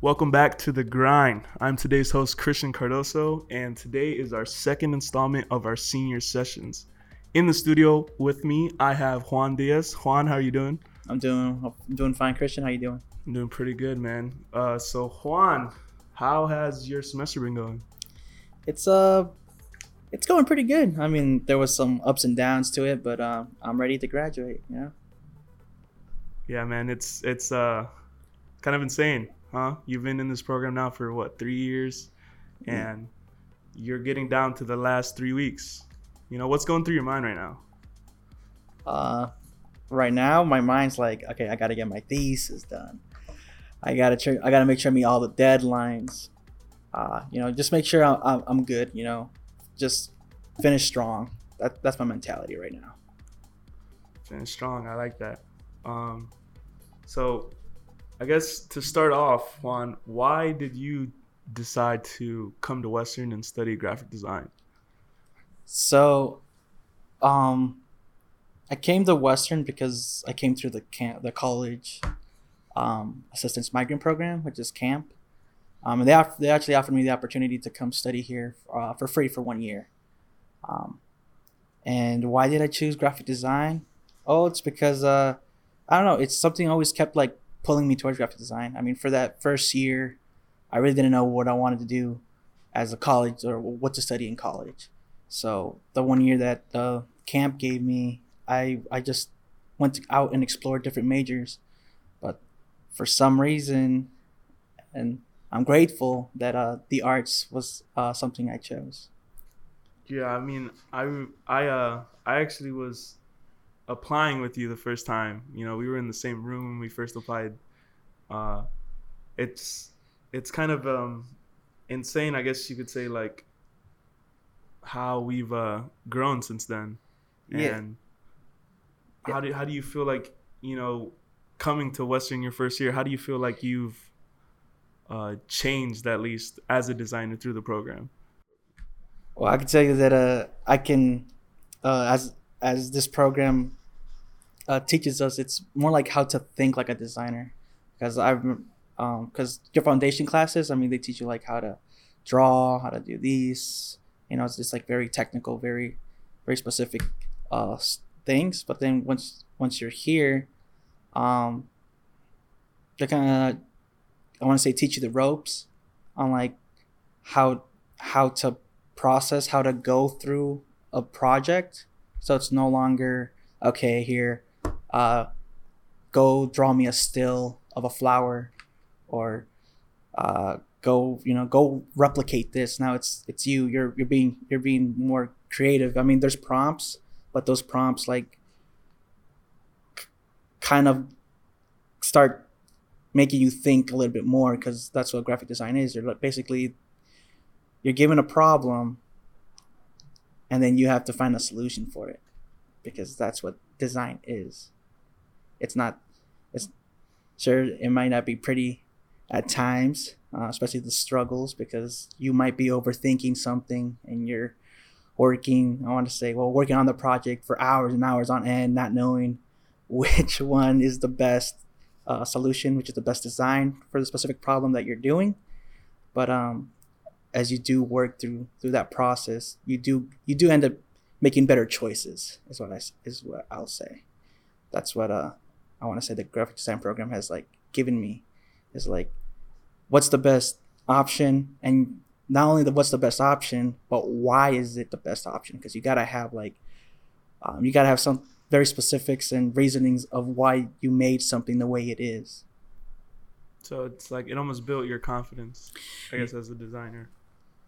Welcome back to The Grind. I'm today's host, Cristian Cardoso, and today is our second installment of our senior sessions. In the studio with me, I have Juan Diaz. Juan, how are you doing? I'm doing I'm doing fine, Cristian. How are you doing? I'm doing pretty good, man. Uh, so Juan, how has your semester been going? It's uh it's going pretty good. I mean, there was some ups and downs to it, but uh, I'm ready to graduate. Yeah. Yeah, man. It's it's uh kind of insane, huh? You've been in this program now for what three years, and you're getting down to the last three weeks. You know what's going through your mind right now? Uh, right now my mind's like, okay, I gotta get my thesis done. I gotta tr- I gotta make sure I meet all the deadlines. Uh, you know, just make sure I'm, I'm, I'm good. You know, just finish strong. That, that's my mentality right now. Finish strong. I like that. Um, so, I guess to start off, Juan, why did you decide to come to Western and study graphic design? So, um, I came to Western because I came through the camp, the college um, assistance migrant program, which is camp. Um, and they off- they actually offered me the opportunity to come study here uh, for free for one year. Um, and why did I choose graphic design? Oh, it's because uh, I don't know. It's something I always kept like pulling me towards graphic design. I mean, for that first year, I really didn't know what I wanted to do as a college or what to study in college. So the one year that the camp gave me, I I just went out and explored different majors, but for some reason, and I'm grateful that uh, the arts was uh, something I chose. Yeah, I mean, I I uh I actually was applying with you the first time. You know, we were in the same room when we first applied. Uh, it's it's kind of um insane, I guess you could say, like how we've uh grown since then, Yeah. and how do how do you feel like you know coming to Western your first year? How do you feel like you've uh, changed at least as a designer through the program? Well, I can tell you that uh, I can, uh, as as this program uh, teaches us, it's more like how to think like a designer. Because I've, because your foundation classes, I mean, they teach you like how to draw, how to do these. You know, it's just like very technical, very, very specific uh, things. But then once once you're here, um, they're kind of, I want to say, teach you the ropes on like how how to process how to go through a project so it's no longer okay here uh go draw me a still of a flower or uh go you know go replicate this. Now it's it's you. You're you're being you're being more creative. I mean there's prompts but those prompts like kind of start making you think a little bit more because that's what graphic design is. You're basically you're given a problem and then you have to find a solution for it because that's what design is. It's not it's sure it might not be pretty at times uh, especially the struggles because you might be overthinking something and you're working i want to say well working on the project for hours and hours on end not knowing which one is the best uh, solution which is the best design for the specific problem that you're doing. But um as you do work through through that process, you do you do end up making better choices. Is what I is what I'll say. That's what uh I want to say the graphic design program has like given me is like what's the best option and not only the what's the best option but why is it the best option because you gotta have like um, you gotta have some very specifics and reasonings of why you made something the way it is So it's like it almost built your confidence, I guess, as a designer.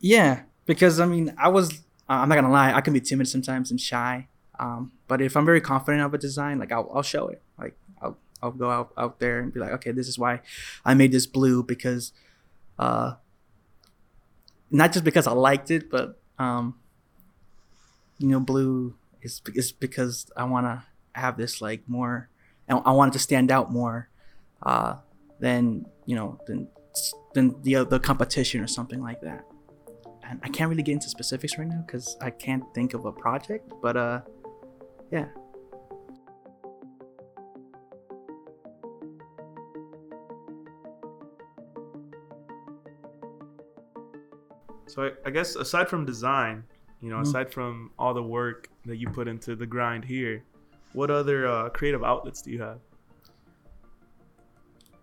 Yeah, because I mean, I was. uh, I'm not gonna lie. I can be timid sometimes and shy. Um, but if I'm very confident of a design, like I'll, I'll show it. Like I'll, I'll go out, out there and be like, okay, this is why I made this blue because, uh, not just because I liked it, but um, you know, blue is is because I want to have this like more, and I want it to stand out more, uh, than you know than than the the competition or something like that I can't really get into specifics right now because I can't think of a project. But uh, yeah. So I, I guess aside from design, you know, Mhm. aside from all the work that you put into the grind here, what other uh, creative outlets do you have?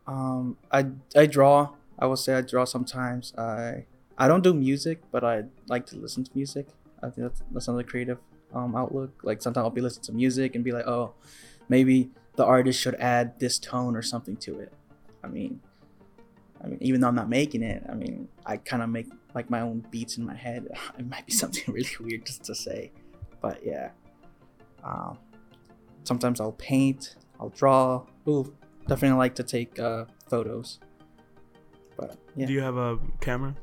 Um, I I draw. I will say I draw sometimes. I I don't do music, but I like to listen to music. I think that's, that's another creative um, outlook. Like sometimes I'll be listening to music and be like, oh, maybe the artist should add this tone or something to it. I mean, I mean, even though I'm not making it, I mean, I kind of make like my own beats in my head. It might be something really weird just to say, but yeah. Um, sometimes I'll paint. I'll draw. Ooh, definitely like to take uh, photos. But yeah, Do you have a camera?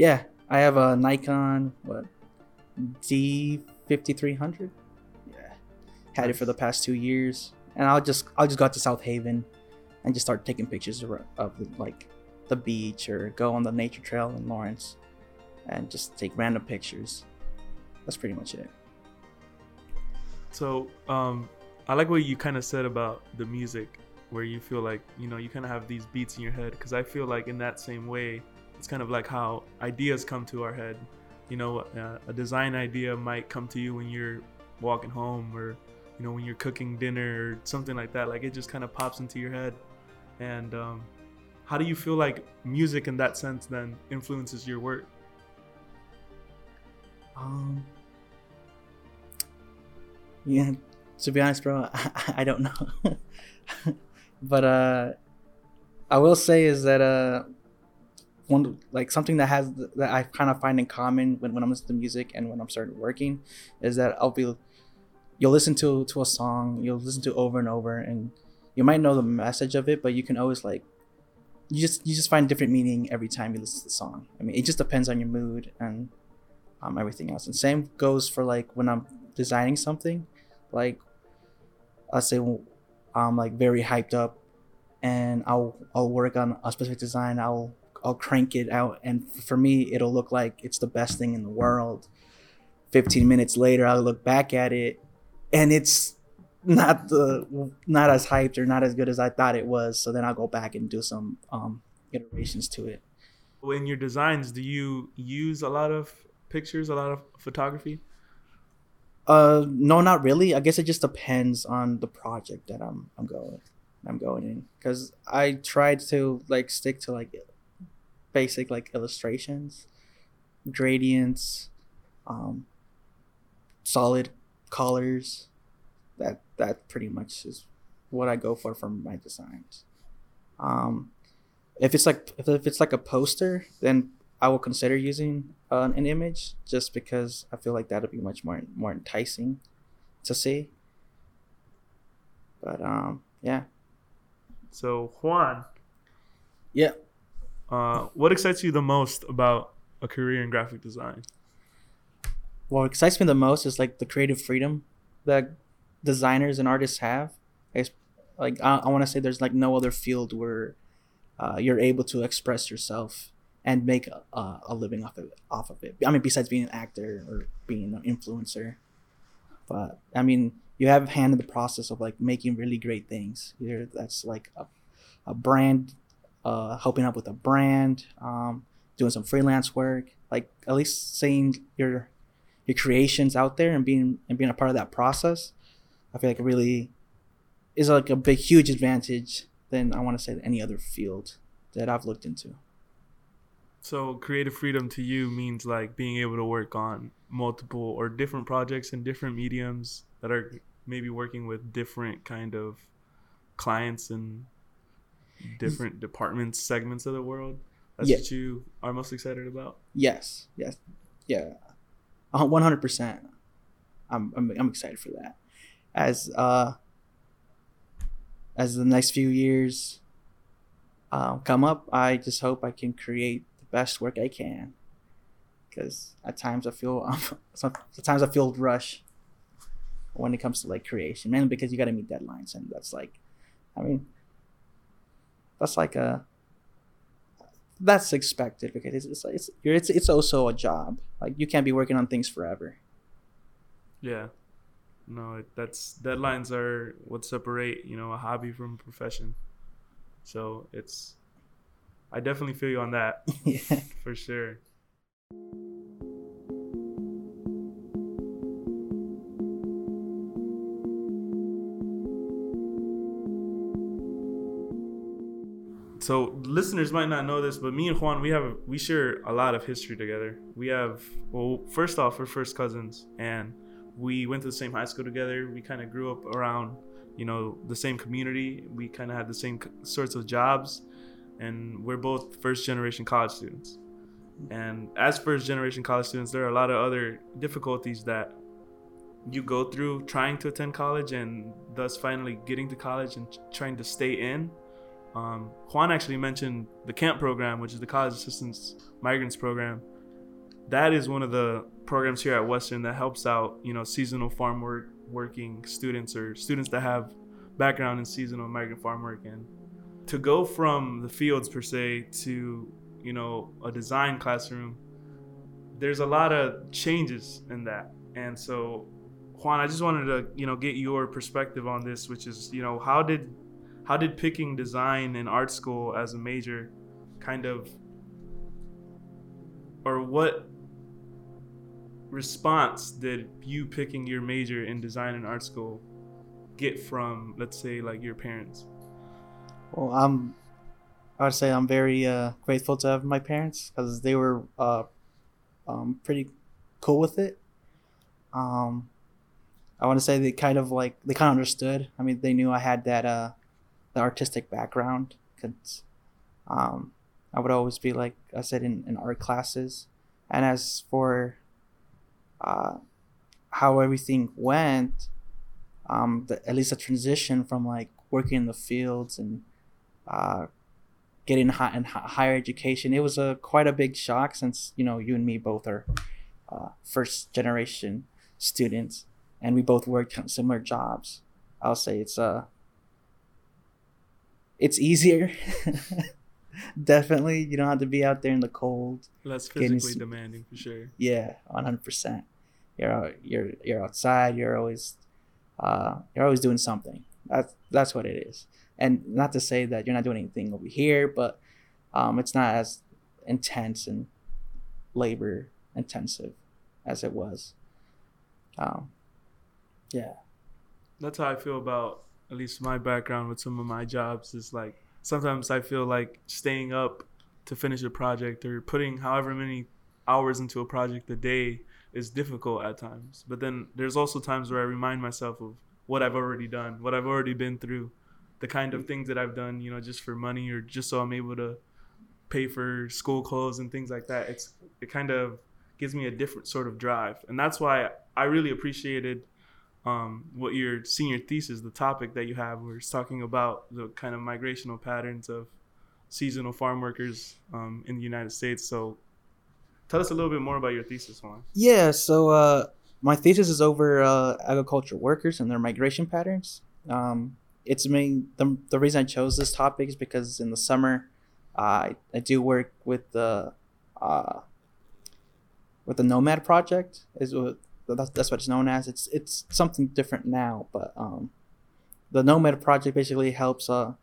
Yeah, I have a Nikon what D fifty three hundred. Yeah, had it for the past two years, and I'll just I'll just go out to South Haven, and just start taking pictures of, of like the beach or go on the nature trail in Lawrence, and just take random pictures. That's pretty much it. So um, I like what you kind of said about the music, where you feel like you know you kind of have these beats in your head. Because I feel like in that same way, it's kind of like how ideas come to our head. You know, uh, a design idea might come to you when you're walking home, or you know when you're cooking dinner or something like that. Like it just kind of pops into your head. And um, how do you feel like music in that sense then influences your work? Um. Yeah, to be honest, bro, I, I don't know. but uh, I will say is that uh, one like something that has that I kind of find in common when, when I'm listening to music and when I'm starting working is that I'll be you'll listen to to a song you'll listen to over and over and you might know the message of it but you can always like you just you just find different meaning every time you listen to the song. I mean it just depends on your mood and um, everything else. And same goes for like when i'm designing something like i say i'm like very hyped up and i'll i'll work on a specific design i'll i'll crank it out and for me it'll look like it's the best thing in the world 15 minutes later i'll look back at it and it's not the not as hyped or not as good as I thought it was. So then I'll go back and do some um, iterations to it. In your designs, do you use a lot of pictures, a lot of photography? Uh, no, not really. I guess it just depends on the project that I'm I'm going I'm going in because I tried to like stick to like basic like illustrations, gradients, um, solid colors. That that pretty much is what I go for from my designs. Um, if it's like if, if it's like a poster, then I will consider using uh, an image just because I feel like that'll be much more more enticing to see. But um, yeah. So Juan, Yeah. Uh, what excites you the most about a career in graphic design? What excites me the most is like the creative freedom that designers and artists have. It's, like I, I want to say, there's like no other field where uh, you're able to express yourself and make a, a living off of it, off of it. I mean, besides being an actor or being an influencer, but I mean, you have a hand in the process of like making really great things. Either that's like a, a brand, uh, helping out with a brand, um, doing some freelance work, like at least seeing your your creations out there and being and being a part of that process. I feel like it really is like a big, huge advantage than I want to say any other field that I've looked into. So creative freedom to you means like being able to work on multiple or different projects in different mediums that are maybe working with different kind of clients and different departments, segments of the world. That's Yeah. what you are most excited about. Yes, yes, yeah, one hundred percent. I'm I'm I'm excited for that. As uh, as the next few years uh, come up, I just hope I can create the best work I can. Because at times I feel, sometimes I feel rush when it comes to like creation, mainly because you got to meet deadlines, and that's like, I mean, that's like a that's expected because it's it's it's it's, it's also a job. Like you can't be working on things forever. Yeah. No, it, that's deadlines are what separate, you know, a hobby from a profession. So it's I definitely feel you on that yeah. for sure. So listeners might not know this, but me and Juan, we have we share a lot of history together. We have well, first off, we're first cousins, and we went to the same high school together. We kind of grew up around, you know, the same community. We kind of had the same sorts of jobs, and we're both first generation college students. And as first generation college students, there are a lot of other difficulties that you go through trying to attend college and thus finally getting to college and trying to stay in um, Juan actually mentioned the camp program, which is the college assistance migrants program. That is one of the programs here at Western that helps out, you know, seasonal farm work working students or students that have background in seasonal migrant farm work. And to go from the fields per se to, you know, a design classroom, there's a lot of changes in that. And so, Juan, I just wanted to, you know, get your perspective on this, which is, you know, how did how did picking design in art school as a major kind of or what response did you picking your major in design and art school get from let's say like your parents? Well i'm i would say i'm very uh, grateful to have my parents because they were uh, um, pretty cool with it. Um, i want to say they kind of like they kind of understood. I mean they knew i had that uh, the artistic background because um, I would always be like I said in, in art classes. And as for uh, how everything went, um, the, at least a transition from like working in the fields and uh, getting high in higher education, it was a quite a big shock since you know you and me both are uh, first generation students and we both worked similar jobs. I'll say it's a it's easier. Definitely, you don't have to be out there in the cold. Less physically demanding for sure. Yeah, one hundred percent. You're you're you're outside. You're always uh, you're always doing something. That's that's what it is. And not to say that you're not doing anything over here, but um, it's not as intense and labor intensive as it was. Um, yeah. That's how I feel about at least my background with some of my jobs is like sometimes I feel like staying up to finish a project or putting however many hours into a project a day is difficult at times. But then there's also times where I remind myself of what I've already done, what I've already been through, the kind of things that I've done, you know, just for money or just so I'm able to pay for school clothes and things like that. It's it kind of gives me a different sort of drive. And that's why I really appreciated um, what your senior thesis, the topic that you have, was talking about the kind of migrational patterns of seasonal farm workers um, in the United States. So, tell us a little bit more about your thesis, Juan. Yeah, so uh, my thesis is over uh, agriculture workers and their migration patterns. Um, it's main the, the reason I chose this topic is because in the summer, I, I do work with the uh, with the Nomad project is that's, that's what it's known as. It's it's something different now, but um, the Nomad project basically helps uh,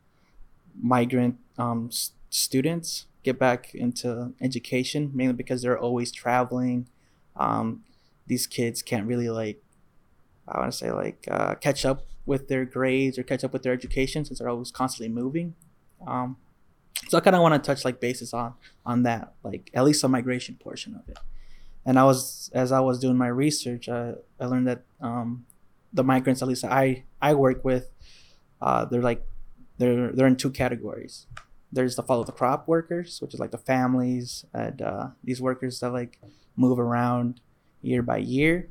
migrant um, s- students get back into education, mainly because they're always traveling. Um, these kids can't really like, I want to say like uh, catch up with their grades or catch up with their education since they're always constantly moving. Um, so I kind of want to touch like basis on on that, like at least the migration portion of it and I was as I was doing my research, I, I learned that um, the migrants, at least I I work with, uh, they're like they're they're in two categories. There's the follow the crop workers, which is like the families and uh, these workers that like move around year by year.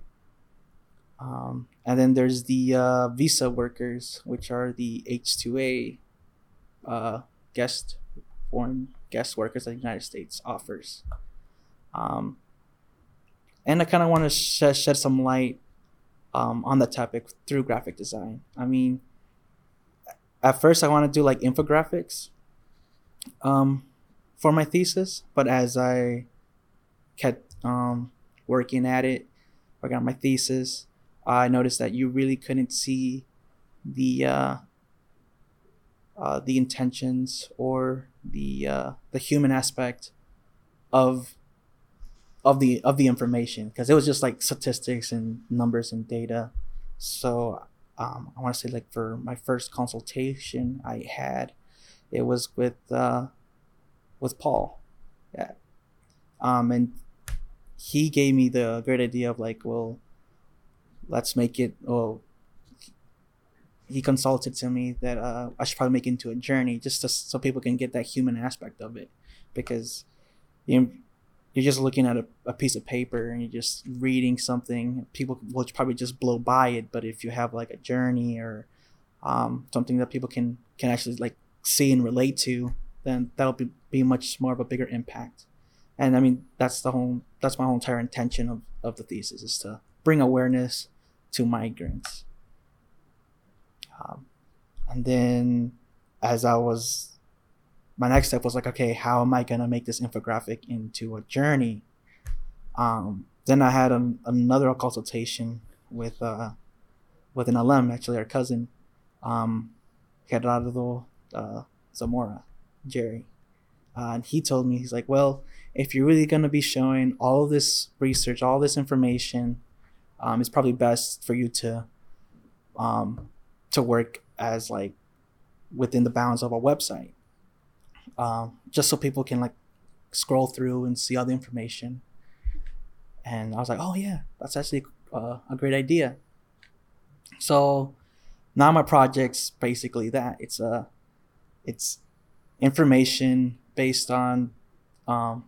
Um, and then there's the uh, visa workers, which are the H2A uh, guest foreign guest workers that the United States offers. Um, and I kind of want to sh- shed some light um, on the topic through graphic design. I mean, at first I want to do like infographics um, for my thesis, but as I kept um, working at it, working on my thesis, I noticed that you really couldn't see the uh, uh, the intentions or the uh, the human aspect of of the of the information because it was just like statistics and numbers and data. So um, I want to say like for my first consultation I had, it was with uh, with Paul, yeah, um, and he gave me the great idea of like, well, let's make it. Well, he consulted to me that uh, I should probably make it into a journey just to, so people can get that human aspect of it, because you you're just looking at a, a piece of paper and you're just reading something. People will probably just blow by it, but if you have like a journey or um, something that people can can actually like see and relate to, then that'll be, be much more of a bigger impact. And I mean, that's the whole that's my whole entire intention of, of the thesis is to bring awareness to migrants. Um, and then as I was my next step was like, okay, how am I gonna make this infographic into a journey? Um, then I had an, another consultation with uh, with an alum, actually our cousin, um, Gerardo uh, Zamora, Jerry, uh, and he told me he's like, well, if you're really gonna be showing all this research, all this information, um, it's probably best for you to um, to work as like within the bounds of a website um, just so people can like scroll through and see all the information. And I was like, oh yeah, that's actually uh, a great idea. So now my project's basically that. It's a, uh, it's information based on um,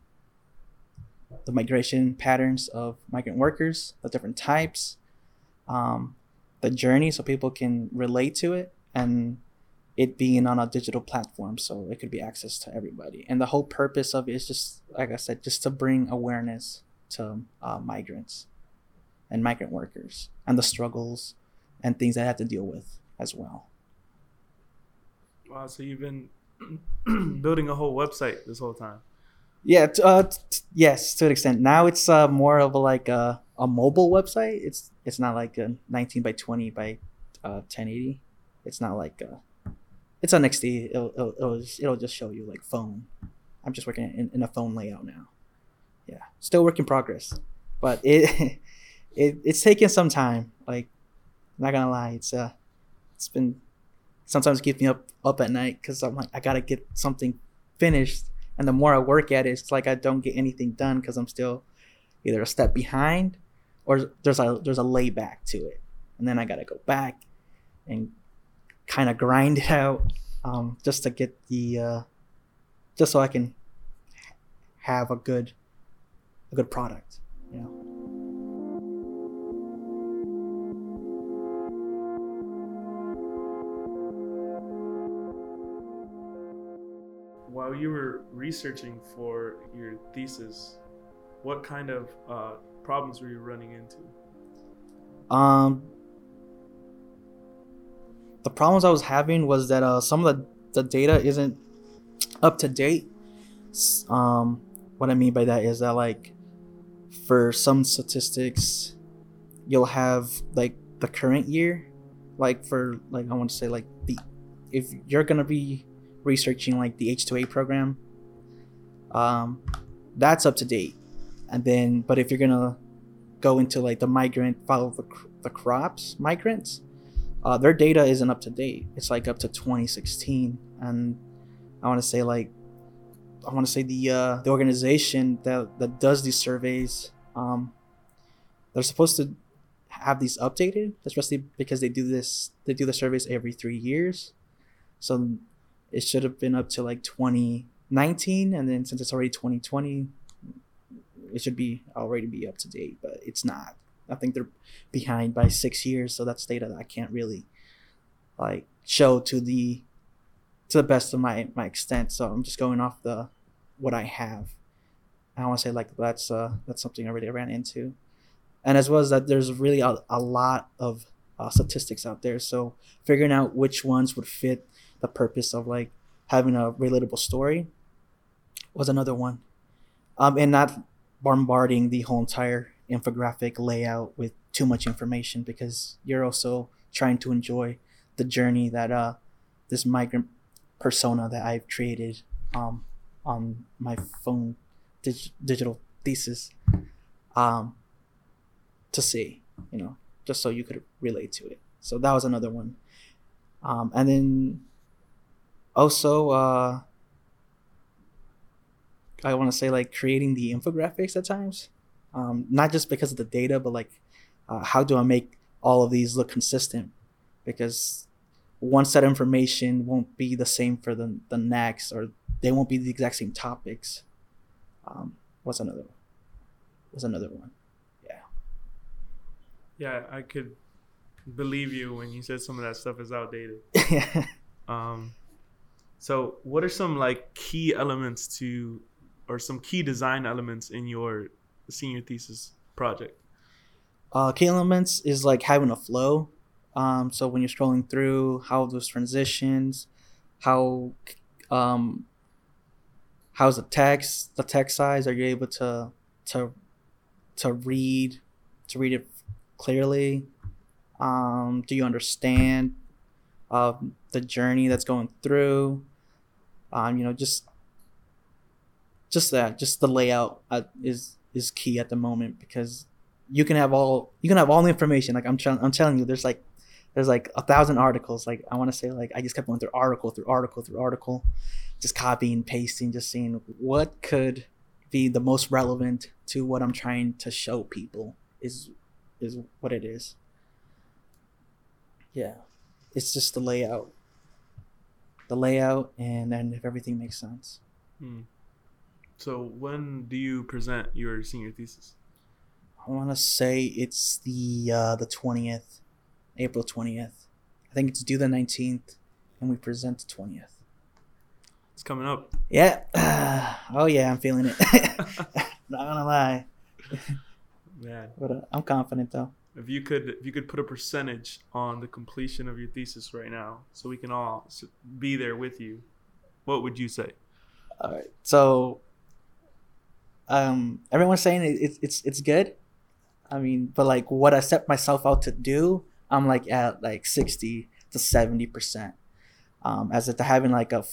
the migration patterns of migrant workers, the different types, um, the journey, so people can relate to it, and it being on a digital platform so it could be access to everybody. And the whole purpose of it is just like i said just to bring awareness to uh, migrants and migrant workers and the struggles and things they have to deal with as well. Wow so you've been building a whole website this whole time. Yeah t- uh, t- yes to an extent. Now it's uh, more of a, like a, a mobile website. It's it's not like a 19 by 20 by uh, 1080 it's not like a it's on XD. It'll, it'll, it'll, just, it'll just show you like phone. I'm just working in, in a phone layout now. Yeah, still work in progress, but it it it's taken some time. Like, I'm not gonna lie, it's uh, it's been sometimes keeps me up up at night because I'm like I gotta get something finished, and the more I work at it, it's like I don't get anything done because I'm still either a step behind or there's a there's a layback to it, and then I gotta go back and kind of grind it out um, just to get the uh, just so I can have a good a good product, you know. While you were researching for your thesis, what kind of uh, problems were you running into? Um, the problems I was having was that uh, some of the, the data isn't up to date. Um, what I mean by that is that like for some statistics, you'll have like the current year, like for like I want to say like the if you're gonna be researching like the H2A program, um, that's up to date, and then but if you're gonna go into like the migrant follow the, the crops migrants uh, their data isn't up to date. It's like up to 2016, and I want to say like I want to say the uh, the organization that that does these surveys, um, they're supposed to have these updated, especially because they do this they do the surveys every three years, so it should have been up to like 2019, and then since it's already 2020, it should be already be up to date, but it's not. I think they're behind by six years, so that's data that I can't really like show to the to the best of my my extent. So I'm just going off the what I have. I want to say like that's uh that's something I really ran into, and as well as that there's really a, a lot of uh, statistics out there. So figuring out which ones would fit the purpose of like having a relatable story was another one, um, and not bombarding the whole entire infographic layout with too much information because you're also trying to enjoy the journey that uh this migrant persona that I've created um on my phone dig- digital thesis. um, to see, you know, just so you could relate to it. So that was another one. Um, and then also, uh, I want to say like creating the infographics at times, um, not just because of the data, but like uh, how do I make all of these look consistent? Because one set of information won't be the same for the, the next, or they won't be the exact same topics. Um, what's another one? What's another one? Yeah. Yeah, I could believe you when you said some of that stuff is outdated. yeah. um, so what are some like key elements to, or some key design elements in your senior thesis project? Uh, key elements is like having a flow. Um, so when you're scrolling through, how those transitions, how um, how's the text, the text size? Are you able to to to read to read it clearly? Um, do you understand uh, the journey that's going through? Um, you know, just just that, just the layout uh, is is key at the moment because you can have all you can have all the information. Like I'm trying, I'm telling you, there's like there's like a thousand articles. Like I want to say, like I just kept going through article through article through article, just copying, pasting, just seeing what could be the most relevant to what I'm trying to show people is is what it is. Yeah, it's just the layout, the layout, and then if everything makes sense. Hmm. So when do you present your senior thesis? I want to say it's the uh, the twentieth, April twentieth. I think it's due the nineteenth, and we present the twentieth. It's coming up. Yeah. oh yeah, I'm feeling it. Not gonna lie. Man, But uh, I'm confident though. if you could, if you could put a percentage on the completion of your thesis right now, so we can all be there with you, what would you say? All right. So, um, everyone's saying it, it's it's it's good. I mean, but like what I set myself out to do, I'm like at like sixty to seventy percent. Um, as if to having like a,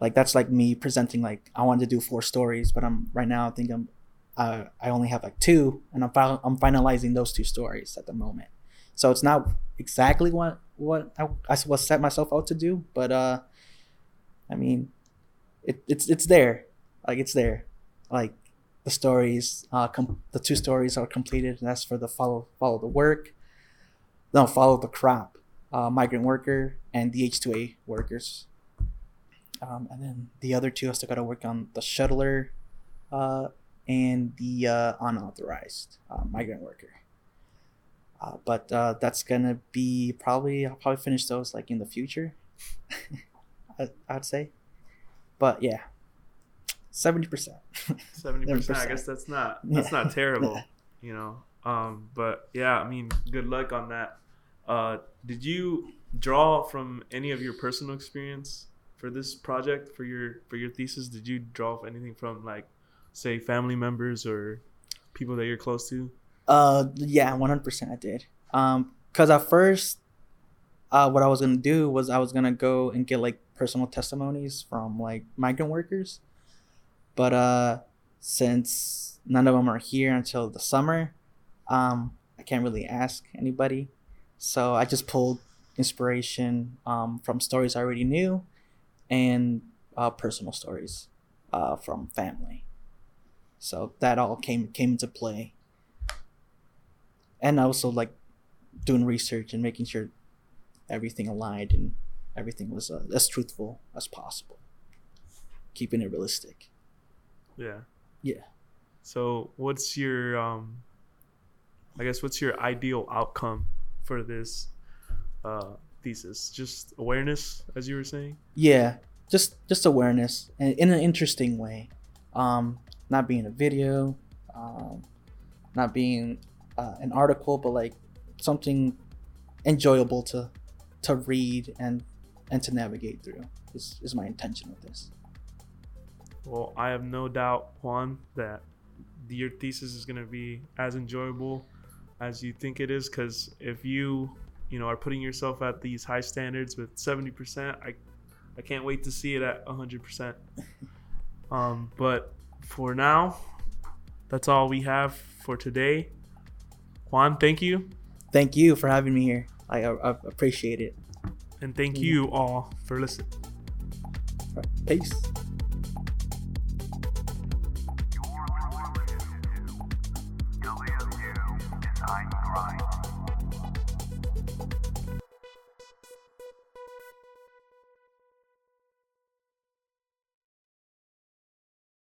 like that's like me presenting like I wanted to do four stories, but I'm right now I think I'm, uh, I only have like two, and I'm fi- I'm finalizing those two stories at the moment. So it's not exactly what what I, I was set myself out to do, but uh, I mean, it, it's it's there, like it's there, like the stories, uh, com- the two stories are completed, and that's for the follow follow the work, no follow the crop, uh, migrant worker and the H two A workers, um, and then the other two I still got to work on the shuttler, uh, and the uh, unauthorized uh, migrant worker. Uh, but uh, that's gonna be probably I'll probably finish those like in the future. I, I'd say, but yeah, seventy percent. Seventy percent. I guess that's not that's Yeah. not terrible, you know. Um, but yeah, I mean, good luck on that. Uh, did you draw from any of your personal experience for this project for your for your thesis? Did you draw anything from like, say, family members or people that you're close to? Uh, yeah, one hundred percent. I did. Um, cause at first, uh, what I was gonna do was I was gonna go and get like personal testimonies from like migrant workers, but uh, since none of them are here until the summer, um, I can't really ask anybody, so I just pulled inspiration um from stories I already knew, and uh, personal stories, uh, from family. So that all came came into play. And I also like doing research and making sure everything aligned and everything was uh, as truthful as possible. Keeping it realistic Yeah. Yeah. So, what's your um, I guess what's your ideal outcome for this uh thesis? Just awareness, as you were saying. yeah just just awareness and in an interesting way um not being a video um not being uh, an article but like something enjoyable to to read and and to navigate through is, is my intention with this Well, I have no doubt, Juan, that your thesis is going to be as enjoyable as you think it is. Because if you, you know, are putting yourself at these high standards with seventy percent, I, I can't wait to see it at hundred percent. Um, but for now, that's all we have for today. Juan, thank you. Thank you for having me here. I, I, I appreciate it. And thank you all for listening. Peace.